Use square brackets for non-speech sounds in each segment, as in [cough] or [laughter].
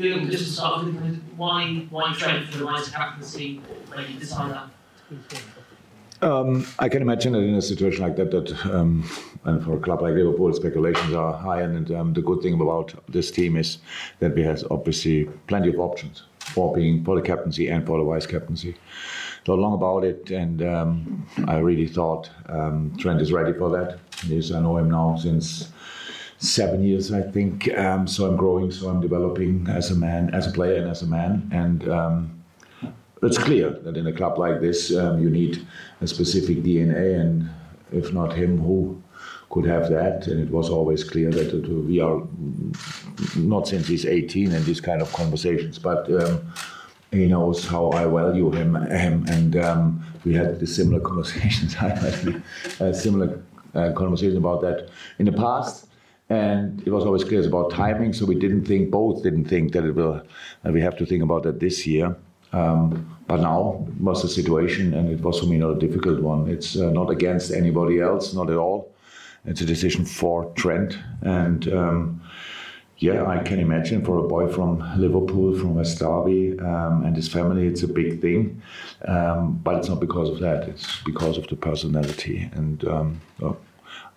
Just to start with, why why captaincy when you decide that? Um, I can imagine that in a situation like that, that um, and for a club like Liverpool, speculations are high. And um, the good thing about this team is that we have obviously plenty of options for being for the captaincy and for the vice captaincy. Thought long about it, and um, I really thought um, Trent is ready for that. Yes, I know him now since seven years, I think. Um, so I'm growing, so I'm developing as a man, as a player, and as a man. And um, it's clear that in a club like this, um, you need a specific DNA, and if not him, who could have that? And it was always clear that it, we are not since he's 18 in these kind of conversations, but. Um, he knows how I value him, him and um, we had similar [laughs] conversations. [laughs] I had a similar uh, conversation about that in the past and it was always clear about timing. So we didn't think, both didn't think that it will. Uh, we have to think about that this year. Um, but now was the situation, and it was for me not a difficult one. It's uh, not against anybody else, not at all. It's a decision for Trent, and um, yeah, I can imagine for a boy from Liverpool, from West Derby, um, and his family, it's a big thing. Um, but it's not because of that. It's because of the personality, and um,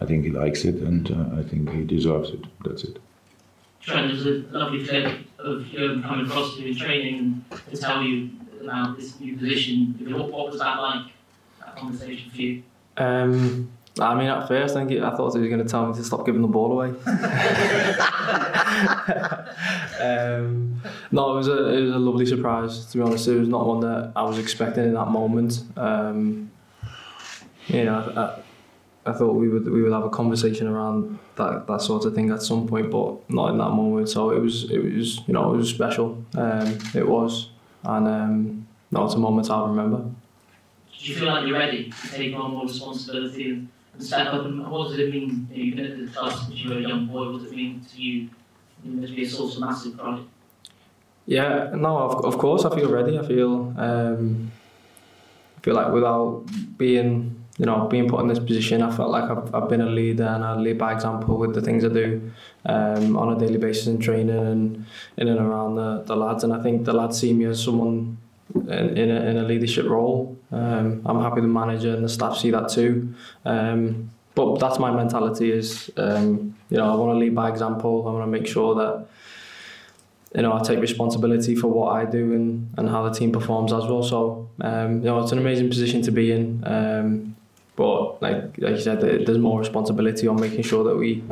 I think he likes it, and uh, I think he deserves it. That's it. Trent, there's a lovely clip of Jürgen coming across to you in training to tell you about this new position. What, what was that like, that conversation for you? Um, I mean, at first, I think I thought he was going to tell me to stop giving the ball away. [laughs] um, no, it was a it was a lovely surprise. To be honest, it was not one that I was expecting in that moment. Um, you know, I, I thought we would we would have a conversation around that that sort of thing at some point, but not in that moment. So it was it was you know it was special. Um, it was, and um, no, it's a moment I'll remember. Do you feel like you're ready to take on more responsibility and, step up? And what does it mean? You know, you've been at the club since you were a young boy. What does it mean to you? You know, to be a source of massive pride. Yeah, no, of, of course I feel ready. I feel um, I feel like without being you know being put in this position, I felt like I've, I've been a leader and I lead by example with the things I do um, on a daily basis in training and in and around the, the lads. And I think the lads see me as someone in, in, a, in a leadership role. Um, I'm happy the manager and the staff see that too. Um, but that's my mentality is, um, you know, I want to lead by example. I want to make sure that, you know, I take responsibility for what I do and, and how the team performs as well. So, um, you know, it's an amazing position to be in. Um, but like like you said, there's more responsibility on making sure that we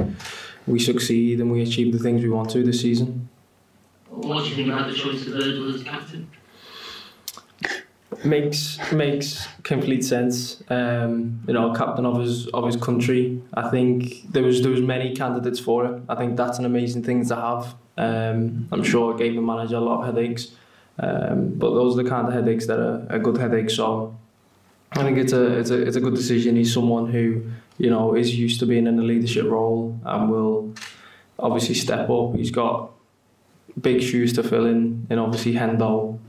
we succeed and we achieve the things we want to this season. What do you think about the choice of Virgil as captain? makes makes complete sense. Um, you know, captain of his of his country. I think there was there was many candidates for it. I think that's an amazing thing to have. Um, I'm sure it gave the manager a lot of headaches, um, but those are the kind of headaches that are, are good headaches. So I think it's a it's a it's a good decision. He's someone who you know is used to being in a leadership role and will obviously step up. He's got big shoes to fill in, and obviously Hendo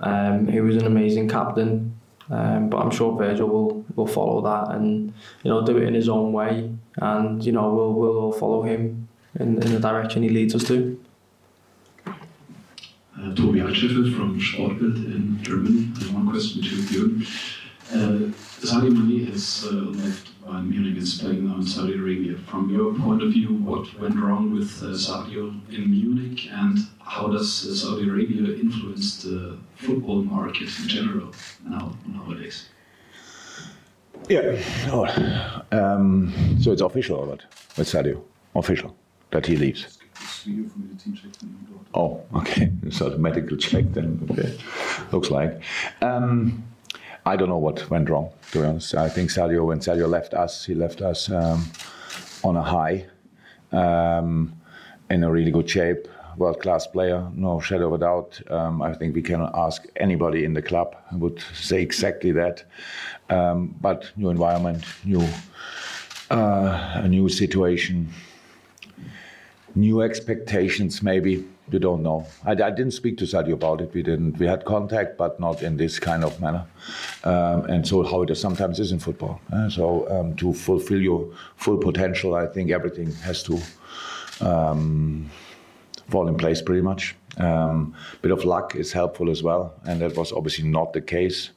um, he was an amazing captain, um, but I'm sure Virgil will, will follow that and you know do it in his own way, and you know we'll we'll all follow him in, in the direction he leads us to. Uh, Altscheffel from Sportbild in Germany. one question to you. Uh, Sadio Mane has uh, left Bayern Munich is playing now in Saudi Arabia. From your point of view, what went wrong with uh, Sadio in Munich, and how does uh, Saudi Arabia influence the football market in general now nowadays? Yeah. Oh, um, so it's official, but with Sadio, official that he leaves. Oh, okay. [laughs] So the medical check then. Okay, looks like. Um, I don't know what went wrong. To be honest, I think Sadio, when Sadio left us, he left us um, on a high, um, in a really good shape. World class player, no shadow of a doubt. Um, I think we can ask anybody in the club would say exactly that. Um, but new environment, new uh, a new situation, new expectations, maybe you don't know. I, I, didn't speak to Sadio about it. We didn't. We had contact, but not in this kind of manner. Um, and so, how it sometimes is in football. Uh, so, um, to fulfill your full potential, I think everything has to um, fall in place pretty much. Um, bit of luck is helpful as well, and that was obviously not the case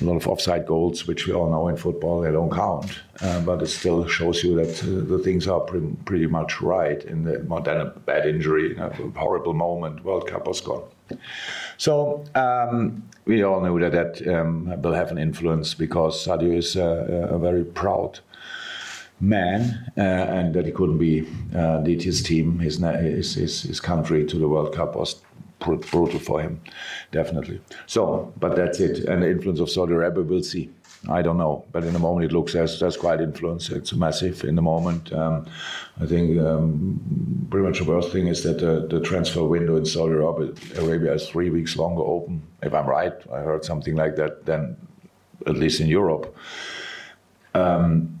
a lot of offside goals, which we all know in football, they don't count. Uh, but it still shows you that uh, the things are pre- pretty much right. In the more than a bad injury, a horrible moment, World Cup was gone. So um, we all know that that um, will have an influence because Sadio is a, a very proud man uh, and that he couldn't be uh, lead his team, his, his, his, his country to the World Cup was brutal for him, definitely. So, but that's it. And the influence of Saudi Arabia, we'll see. I don't know, but in the moment it looks as that's quite influence. It's massive in the moment. Um, I think um, pretty much the worst thing is that the, the transfer window in Saudi Arabia is three weeks longer open. If I'm right, I heard something like that. Then, at least in Europe. Um,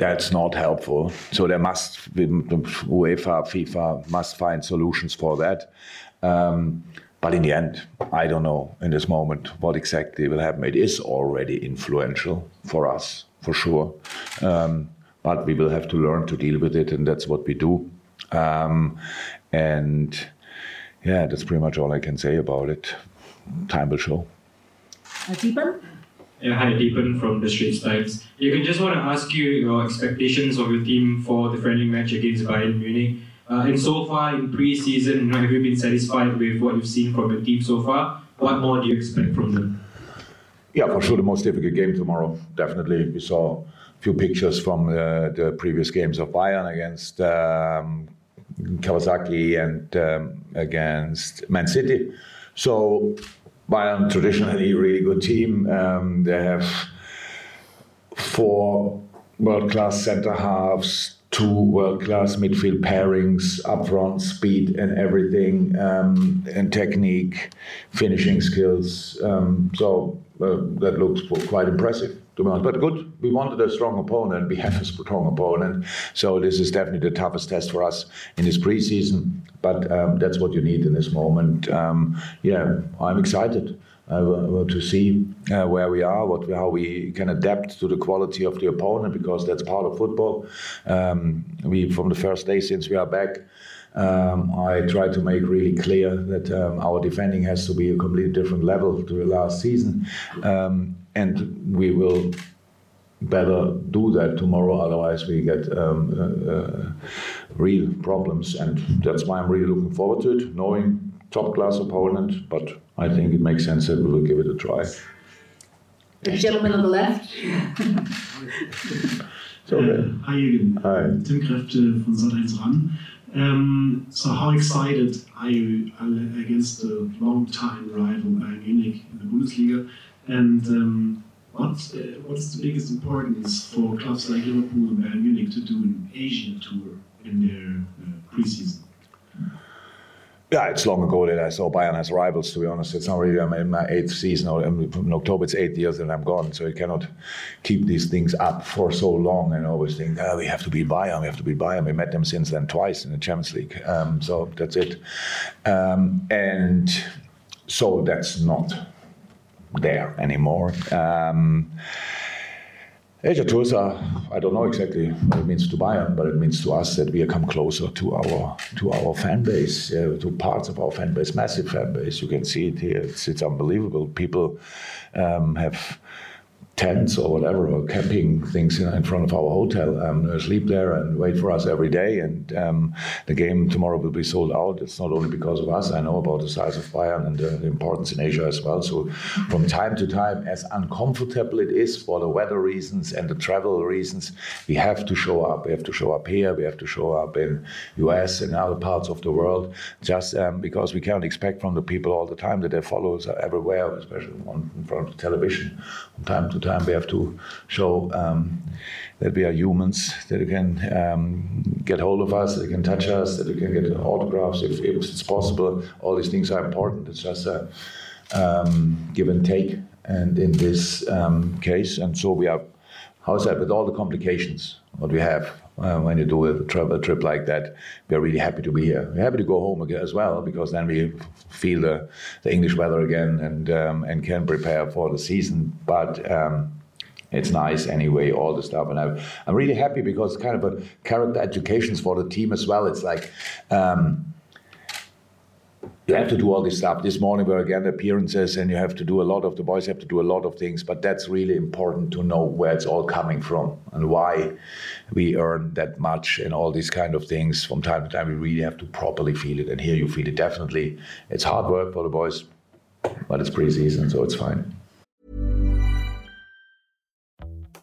that's not helpful. So there must UEFA, FIFA must find solutions for that. Um, but in the end, I don't know in this moment what exactly will happen. It is already influential for us, for sure. Um, but we will have to learn to deal with it, and that's what we do. Um, and yeah, that's pretty much all I can say about it. Time will show. Uh, Deepan? Hi, Deepan from the Straits Times. You can just want to ask you your expectations of your team for the friendly match against Bayern Munich. Uh, and so far in pre-season, you know, have you been satisfied with what you've seen from your team so far? What more do you expect from them? Yeah, for sure, the most difficult game tomorrow. Definitely, we saw a few pictures from uh, the previous games of Bayern against um, Kawasaki and um, against Man City. So Bayern traditionally a really good team. Um, they have four world-class centre halves two world-class midfield pairings, up front, speed and everything, um, and technique, finishing skills. Um, so uh, that looks quite impressive. But good, we wanted a strong opponent. We have a strong opponent. So this is definitely the toughest test for us in this preseason. But um, that's what you need in this moment. Um, yeah, I'm excited uh, to see uh, where we are, what how we can adapt to the quality of the opponent, because that's part of football. Um, we from the first day since we are back. Um, I try to make really clear that um, our defending has to be a completely different level to the last season, um, and we will better do that tomorrow. Otherwise, we get um, uh, uh, real problems, and that's why I'm really looking forward to it, knowing top class opponent, but I think it makes sense that we will give it a try. The gentleman on the left. [laughs] so, okay. Hi, Jürgen. Hi. Tim Kräfte from Sat1 RAN. Um, so, how excited are you against the long-time rival Bayern Munich in the Bundesliga? And um, what uh, what's the biggest importance for clubs like Liverpool and Bayern Munich to do an Asian tour in their uh, preseason? Yeah, it's long ago that I saw Bayern as rivals. To be honest, it's not really. I'm in my eighth season, or in October it's eight years and I'm gone. So you cannot keep these things up for so long and always think, oh, we have to be Bayern, we have to be Bayern. We met them since then twice in the Champions League. Um, so that's it. Um, and so that's not there anymore. Um, Asia tours are, I don't know exactly what it means to Bayern, but it means to us that we come closer to our to our fan base, uh, to parts of our fan base, massive fan base. You can see it here; it's, it's unbelievable. People um, have tents or whatever, or camping things in, front of our hotel, um, sleep there and wait for us every day. And um, the game tomorrow will be sold out. It's not only because of us. I know about the size of Bayern and the, importance in Asia as well. So from time to time, as uncomfortable it is for the weather reasons and the travel reasons, we have to show up. We have to show up here. We have to show up in US and other parts of the world, just um, because we can't expect from the people all the time that they follow us everywhere, especially on, in front of the television. From time to time time we have to show um, that we are humans, that you can um, get hold of us, that you can touch us, that you can get autographs if, if it's possible. All these things are important. It's just a um, give and take. And in this um, case, and so we are, how's that, with all the complications, what we have uh, when you do a travel trip like that, we're really happy to be here. We're happy to go home again as well because then we feel the, the English weather again and um, and can prepare for the season. But um, it's nice anyway, all the stuff, and I'm, I'm really happy because it's kind of a character education for the team as well. It's like. Um, you have to do all this stuff. This morning we were again appearances, and you have to do a lot of the boys have to do a lot of things. But that's really important to know where it's all coming from and why we earn that much and all these kind of things. From time to time, we really have to properly feel it, and here you feel it definitely. It's hard work for the boys, but it's pre-season, so it's fine.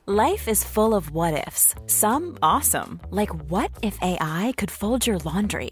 Life is full of what ifs. Some awesome, like what if AI could fold your laundry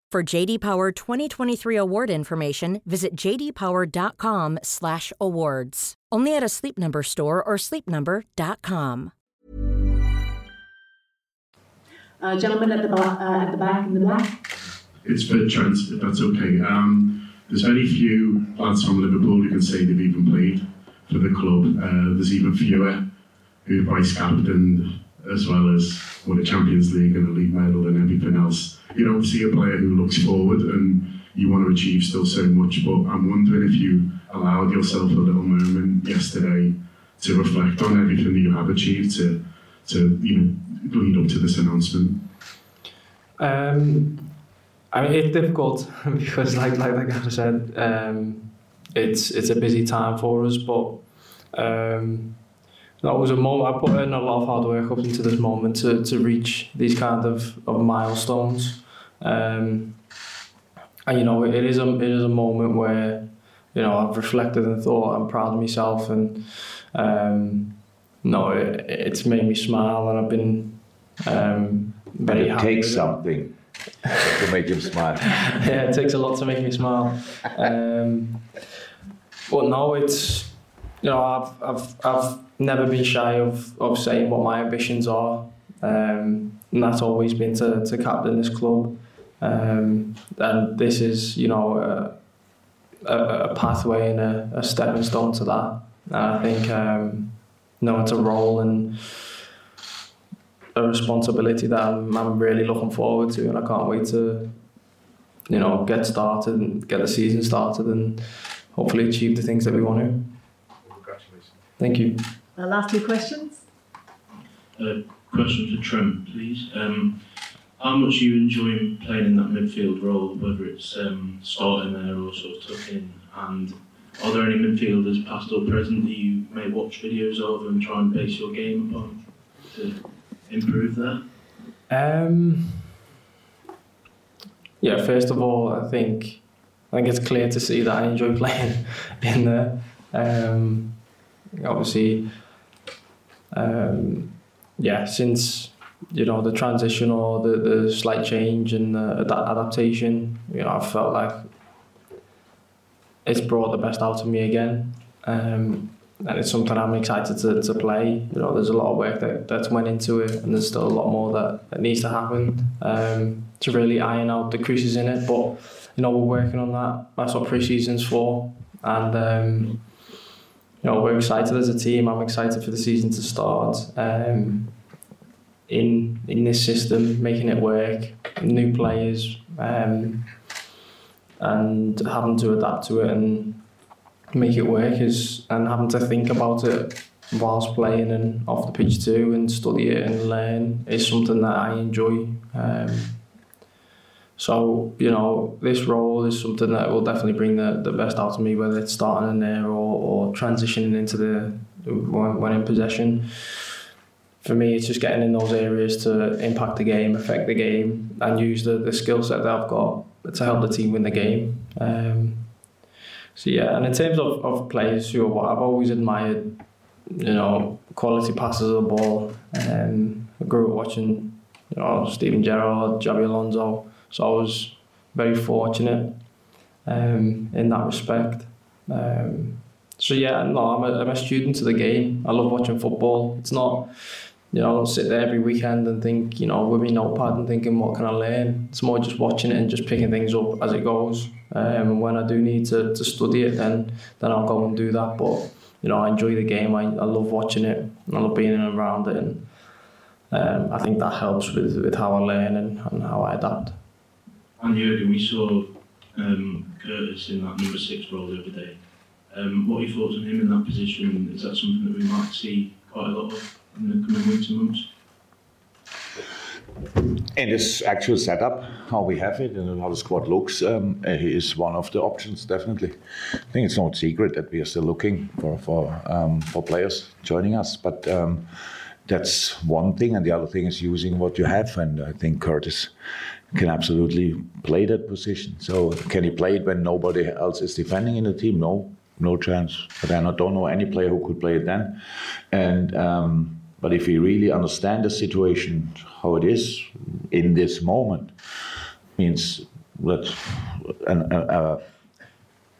For JD Power 2023 award information, visit jdpower.com/awards. Only at a Sleep Number store or sleepnumber.com. Uh, gentleman at the back, uh, at the back in the black. It's for Trent, if that's okay. Um, there's very few lads from Liverpool who can say they've even played for the club. Uh, there's even fewer who've vice captained as well as won a Champions League and a league medal and everything else. You're see a player who looks forward and you want to achieve still so much, but I'm wondering if you allowed yourself a little moment yesterday to reflect on everything that you have achieved to, to you know, lead up to this announcement. Um, I mean, it's difficult [laughs] because, like like like I said, um, it's it's a busy time for us, but um, that was a moment I put in a lot of hard work up into this moment to, to reach these kind of, of milestones. Um, and you know, it is a it is a moment where you know I've reflected and thought I'm proud of myself, and um, no, it, it's made me smile, and I've been um, very it takes something to make him smile. [laughs] yeah, it takes a lot to make me smile. Um, but no, it's know I've I've I've never been shy of, of saying what my ambitions are, um, and that's always been to, to captain this club. Um, and this is you know a, a, a pathway and a, a stepping stone to that. And I think um, know it's a role and a responsibility that I'm, I'm really looking forward to, and I can't wait to you know get started and get the season started and hopefully achieve the things that we want to. Congratulations. Thank you. Uh, last two questions. A question for Trent, please. Um, how much you enjoy playing in that midfield role, whether it's um, starting there or sort of tucking, and are there any midfielders, past or present, that you may watch videos of and try and base your game upon to improve that? Um, yeah, first of all, I think I think it's clear to see that I enjoy [laughs] playing in there. Um, obviously, um, yeah, since you know the transition or the, the slight change and the, that adaptation, you know, I felt like it's brought the best out of me again. Um, and it's something I'm excited to, to play. You know, there's a lot of work that, that's went into it, and there's still a lot more that, that needs to happen um, to really iron out the creases in it. But you know, we're working on that. That's what pre-season's for, and um, you know, we're excited as a team. I'm excited for the season to start. Um, in in this system, making it work, new players, um, and having to adapt to it and make it work is and having to think about it whilst playing and off the pitch too and study it and learn is something that I enjoy. Um, so you know this role is something that will definitely bring the, the best out of me, whether it's starting in there or, or transitioning into the when, when in possession for me, it's just getting in those areas to impact the game, affect the game, and use the, the skill set that I've got to help the team win the game. Um, so yeah, and in terms of, of players who are, I've always admired, you know, quality passes of the ball. Um, I grew up watching, you know, Steven Gerrard, Xabi Alonso, so I was very fortunate um, in that respect. Um, so yeah, no, I'm a, I'm a student of the game. I love watching football. It's not you know, I don't sit there every weekend and think, you know, with my notepad and thinking, what can I learn? It's more just watching it and just picking things up as it goes. Um, and when I do need to, to study it, then then I'll go and do that. But, you know, I enjoy the game. I, I love watching it. I love being around it. And um, I think that helps with, with how I learn and, and how I adapt. And Jurgen, we saw um, Curtis in that number six role the other day. Um, what are your thoughts on him in that position? Is that something that we might see quite a lot of? in the coming weeks and months? In this actual setup, how we have it and how the squad looks, um, he is one of the options, definitely. I think it's no secret that we are still looking for for um, for players joining us, but um, that's one thing, and the other thing is using what you have. And I think Curtis can absolutely play that position. So can he play it when nobody else is defending in the team? No, no chance. But I don't know any player who could play it then. And um, but if we really understand the situation, how it is in this moment, means that an, a,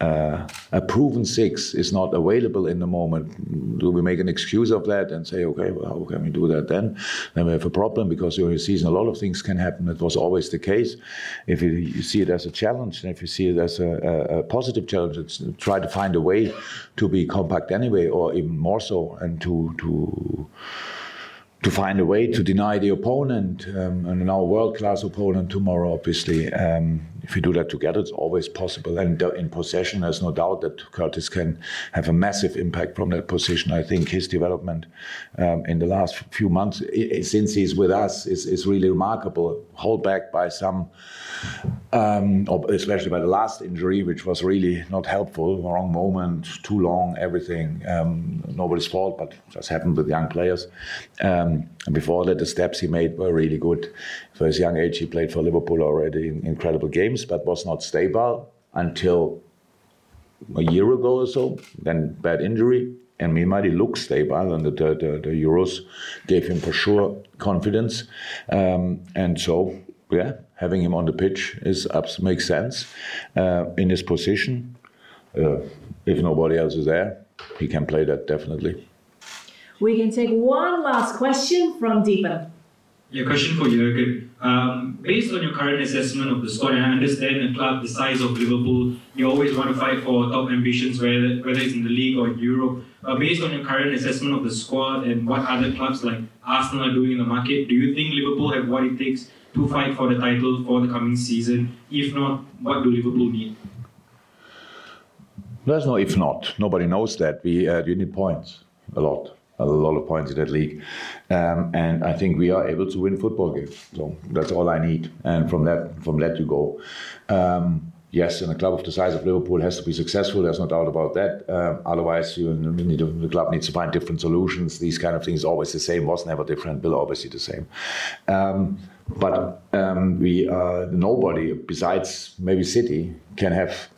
a, a, proven six is not available in the moment. Do we make an excuse of that and say, okay, well, how can we do that then? Then we have a problem because during the season a lot of things can happen. It was always the case. If you, you see it as a challenge, and if you see it as a, a positive challenge, it's try to find a way to be compact anyway, or even more so, and to to to find a way to deny the opponent um, and our world-class opponent tomorrow. Obviously, um, if we do that together, it's always possible. And in possession, there's no doubt that Curtis can have a massive impact from that position. I think his development um, in the last few months, since he's with us, is, is really remarkable. Hold back by some, um, especially by the last injury, which was really not helpful. Wrong moment, too long, everything. Um, nobody's fault, but just happened with young players. Um, and before that, the steps he made were really good. For his young age, he played for Liverpool already in incredible games, but was not stable until a year ago or so. Then bad injury, and meanwhile he looked stable, and the, the, the Euros gave him for sure confidence. Um, and so, yeah, having him on the pitch is makes sense uh, in his position. Uh, if nobody else is there, he can play that definitely. We can take one last question from Deepan. Yeah, question for Jurgen. Um, based on your current assessment of the squad, and I understand a club the size of Liverpool, you always want to fight for top ambitions, whether, whether it's in the league or in Europe. But based on your current assessment of the squad and what other clubs like Arsenal are doing in the market, do you think Liverpool have what it takes to fight for the title for the coming season? If not, what do Liverpool need? There's no if not. Nobody knows that. We, uh, we need points a lot. A lot of points in that league, um, and I think we are able to win football games. So that's all I need, and from that from that you go. Um, yes, and a club of the size of Liverpool has to be successful. There's no doubt about that. Uh, otherwise, you need the club needs to find different solutions. These kind of things always the same. Was never different. Will always be the same. Um, but um, we uh, nobody besides maybe City can have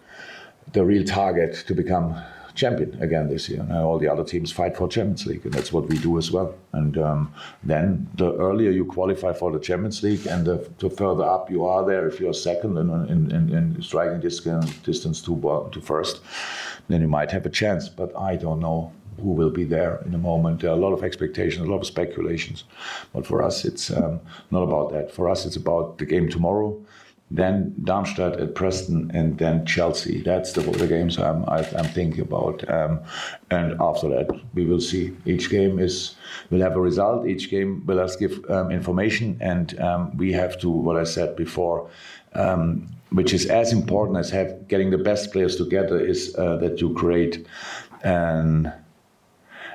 the real target to become champion again this year. All the other teams fight for Champions League, and that's what we do as well. And um, then the earlier you qualify for the Champions League, and the, the further up you are there, if you're second in, in, in, in striking distance, to, to first, then you might have a chance. But I don't know who will be there in a moment. There are a lot of expectations, a lot of speculations. But for us, it's um, not about that. For us, it's about the game tomorrow then Darmstadt at Preston, and then Chelsea. That's the, the games I'm, I, am thinking about. Um, and after that, we will see. Each game is will have a result. Each game will us give um, information, and um, we have to. What I said before. Um, which is as important as have, getting the best players together is uh, that you create an,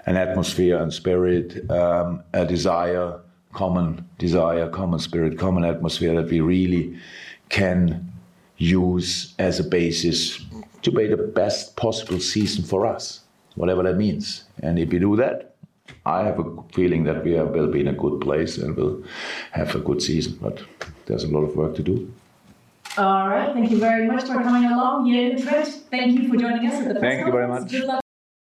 an atmosphere and spirit, um, a desire, common desire, common spirit, common atmosphere that we really can use as a basis to make the best possible season for us, whatever that means. And if we do that, I have a feeling that we will be in a good place and will have a good season. But there's a lot of work to do. All right. Thank you very much for coming along. Yeah, Fred, thank you for joining us at the Thank you very much.